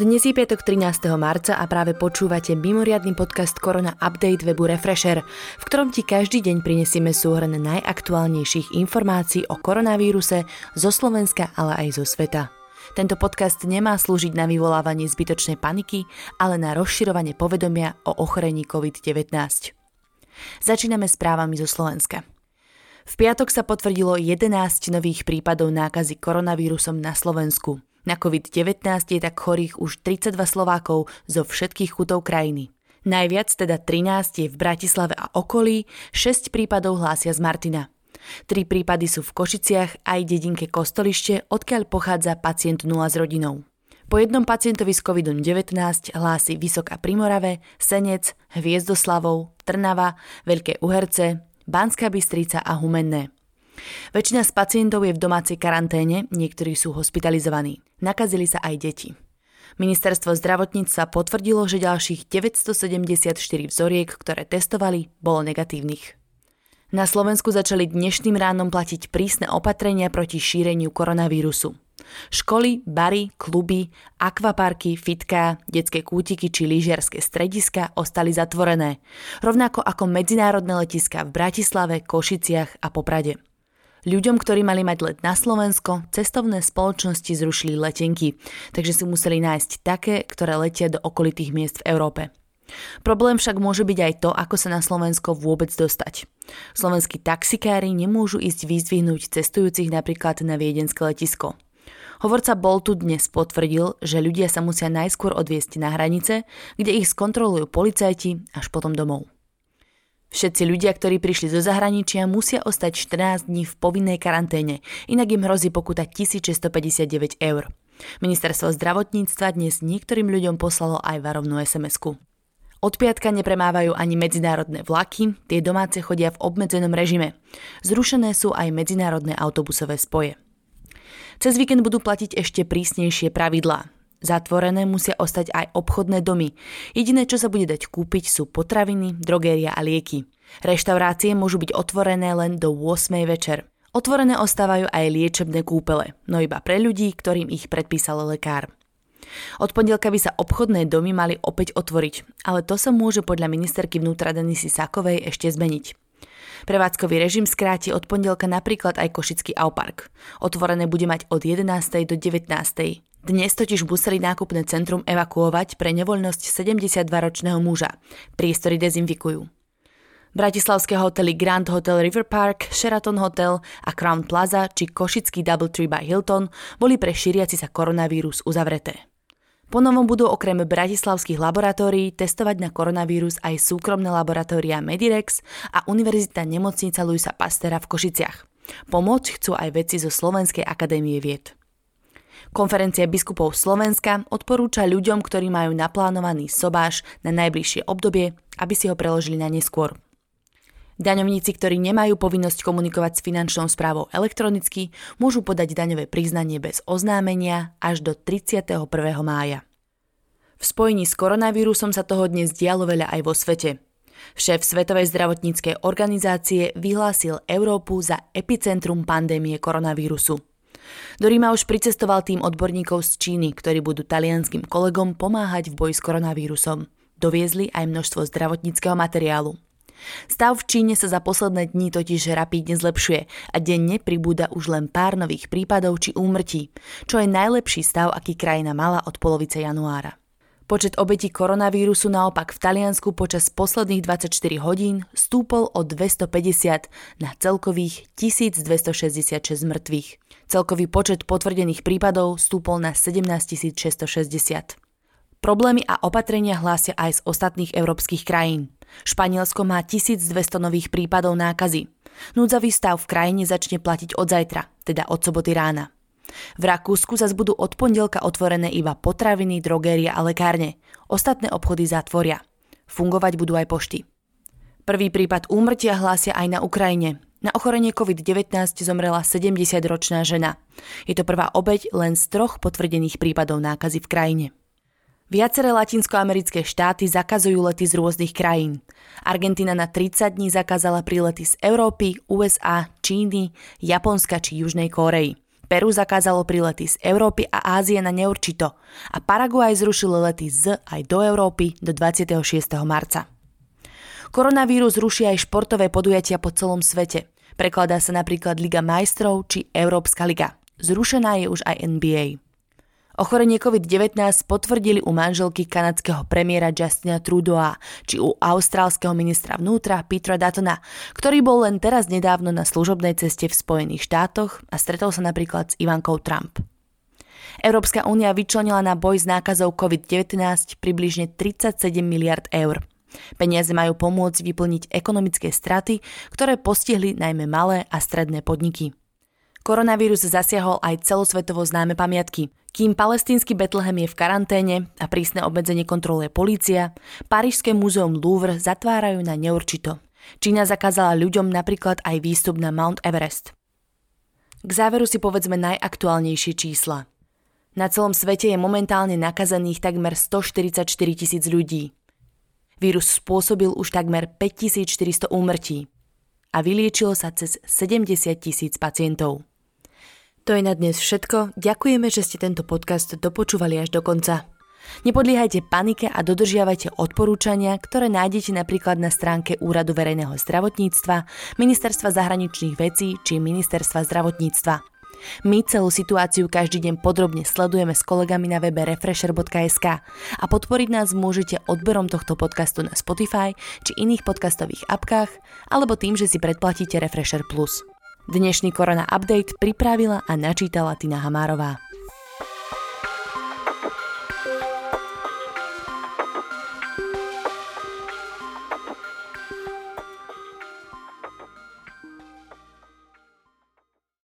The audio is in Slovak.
Dnes je piatok 13. marca a práve počúvate mimoriadny podcast Korona Update webu Refresher, v ktorom ti každý deň prinesieme súhrn najaktuálnejších informácií o koronavíruse zo Slovenska, ale aj zo sveta. Tento podcast nemá slúžiť na vyvolávanie zbytočnej paniky, ale na rozširovanie povedomia o ochorení COVID-19. Začíname správami zo Slovenska. V piatok sa potvrdilo 11 nových prípadov nákazy koronavírusom na Slovensku. Na COVID-19 je tak chorých už 32 Slovákov zo všetkých chutov krajiny. Najviac, teda 13, je v Bratislave a okolí, 6 prípadov hlásia z Martina. Tri prípady sú v Košiciach aj dedinke Kostolište, odkiaľ pochádza pacient 0 s rodinou. Po jednom pacientovi s COVID-19 hlási Vysok a Primorave, Senec, Hviezdoslavov, Trnava, Veľké Uherce, Banská Bystrica a Humenné. Väčšina z pacientov je v domácej karanténe, niektorí sú hospitalizovaní. Nakazili sa aj deti. Ministerstvo zdravotníctva potvrdilo, že ďalších 974 vzoriek, ktoré testovali, bolo negatívnych. Na Slovensku začali dnešným ránom platiť prísne opatrenia proti šíreniu koronavírusu. Školy, bary, kluby, akvaparky, fitka, detské kútiky či lyžiarske strediska ostali zatvorené, rovnako ako medzinárodné letiska v Bratislave, Košiciach a Poprade. Ľuďom, ktorí mali mať let na Slovensko, cestovné spoločnosti zrušili letenky, takže si museli nájsť také, ktoré letia do okolitých miest v Európe. Problém však môže byť aj to, ako sa na Slovensko vôbec dostať. Slovenskí taxikári nemôžu ísť vyzdvihnúť cestujúcich napríklad na viedenské letisko. Hovorca Boltu dnes potvrdil, že ľudia sa musia najskôr odviesť na hranice, kde ich skontrolujú policajti až potom domov. Všetci ľudia, ktorí prišli zo zahraničia, musia ostať 14 dní v povinnej karanténe, inak im hrozí pokuta 1659 eur. Ministerstvo zdravotníctva dnes niektorým ľuďom poslalo aj varovnú SMS-ku. Od piatka nepremávajú ani medzinárodné vlaky, tie domáce chodia v obmedzenom režime. Zrušené sú aj medzinárodné autobusové spoje. Cez víkend budú platiť ešte prísnejšie pravidlá. Zatvorené musia ostať aj obchodné domy. Jediné, čo sa bude dať kúpiť, sú potraviny, drogéria a lieky. Reštaurácie môžu byť otvorené len do 8. večer. Otvorené ostávajú aj liečebné kúpele, no iba pre ľudí, ktorým ich predpísal lekár. Od pondelka by sa obchodné domy mali opäť otvoriť, ale to sa môže podľa ministerky vnútra Denisy Sakovej ešte zmeniť. Prevádzkový režim skráti od pondelka napríklad aj Košický Aupark. Otvorené bude mať od 11. do 19. Dnes totiž museli nákupné centrum evakuovať pre nevoľnosť 72-ročného muža. Priestory dezinfikujú. Bratislavské hotely Grand Hotel River Park, Sheraton Hotel a Crown Plaza či Košický Doubletree by Hilton boli pre šíriaci sa koronavírus uzavreté. Ponovom budú okrem bratislavských laboratórií testovať na koronavírus aj súkromné laboratória Medirex a Univerzita nemocnica Luisa Pastera v Košiciach. Pomôcť chcú aj vedci zo Slovenskej akadémie vied. Konferencia biskupov Slovenska odporúča ľuďom, ktorí majú naplánovaný sobáš na najbližšie obdobie, aby si ho preložili na neskôr. Daňovníci, ktorí nemajú povinnosť komunikovať s finančnou správou elektronicky, môžu podať daňové priznanie bez oznámenia až do 31. mája. V spojení s koronavírusom sa toho dnes dialo veľa aj vo svete. Šéf Svetovej zdravotníckej organizácie vyhlásil Európu za epicentrum pandémie koronavírusu. Do Ríma už pricestoval tým odborníkov z Číny, ktorí budú talianským kolegom pomáhať v boji s koronavírusom. Doviezli aj množstvo zdravotníckého materiálu. Stav v Číne sa za posledné dni totiž rapídne zlepšuje a denne pribúda už len pár nových prípadov či úmrtí, čo je najlepší stav, aký krajina mala od polovice januára. Počet obetí koronavírusu naopak v Taliansku počas posledných 24 hodín stúpol o 250 na celkových 1266 mŕtvych. Celkový počet potvrdených prípadov stúpol na 17 660. Problémy a opatrenia hlásia aj z ostatných európskych krajín. Španielsko má 1200 nových prípadov nákazy. Núdzavý stav v krajine začne platiť od zajtra, teda od soboty rána. V Rakúsku zase budú od pondelka otvorené iba potraviny, drogéria a lekárne. Ostatné obchody zatvoria. Fungovať budú aj pošty. Prvý prípad úmrtia hlásia aj na Ukrajine. Na ochorenie COVID-19 zomrela 70-ročná žena. Je to prvá obeď len z troch potvrdených prípadov nákazy v krajine. Viaceré latinskoamerické štáty zakazujú lety z rôznych krajín. Argentina na 30 dní zakázala prílety z Európy, USA, Číny, Japonska či Južnej Kórei. Peru zakázalo prilety z Európy a Ázie na neurčito a Paraguaj zrušil lety z aj do Európy do 26. marca. Koronavírus ruší aj športové podujatia po celom svete. Prekladá sa napríklad Liga majstrov či Európska liga. Zrušená je už aj NBA. Ochorenie COVID-19 potvrdili u manželky kanadského premiéra Justina Trudeau či u austrálskeho ministra vnútra Petra Dutona, ktorý bol len teraz nedávno na služobnej ceste v Spojených štátoch a stretol sa napríklad s Ivankou Trump. Európska únia vyčlenila na boj s nákazou COVID-19 približne 37 miliard eur. Peniaze majú pomôcť vyplniť ekonomické straty, ktoré postihli najmä malé a stredné podniky. Koronavírus zasiahol aj celosvetovo známe pamiatky. Kým palestínsky Betlehem je v karanténe a prísne obmedzenie kontroluje polícia, Parížské múzeum Louvre zatvárajú na neurčito. Čína zakázala ľuďom napríklad aj výstup na Mount Everest. K záveru si povedzme najaktuálnejšie čísla. Na celom svete je momentálne nakazených takmer 144 tisíc ľudí. Vírus spôsobil už takmer 5400 úmrtí a vyliečilo sa cez 70 tisíc pacientov. To je na dnes všetko. Ďakujeme, že ste tento podcast dopočúvali až do konca. Nepodliehajte panike a dodržiavajte odporúčania, ktoré nájdete napríklad na stránke Úradu verejného zdravotníctva, Ministerstva zahraničných vecí či Ministerstva zdravotníctva. My celú situáciu každý deň podrobne sledujeme s kolegami na webe refresher.sk a podporiť nás môžete odberom tohto podcastu na Spotify či iných podcastových apkách alebo tým, že si predplatíte Refresher Plus. Dnešný Korona Update pripravila a načítala Tina Hamárová.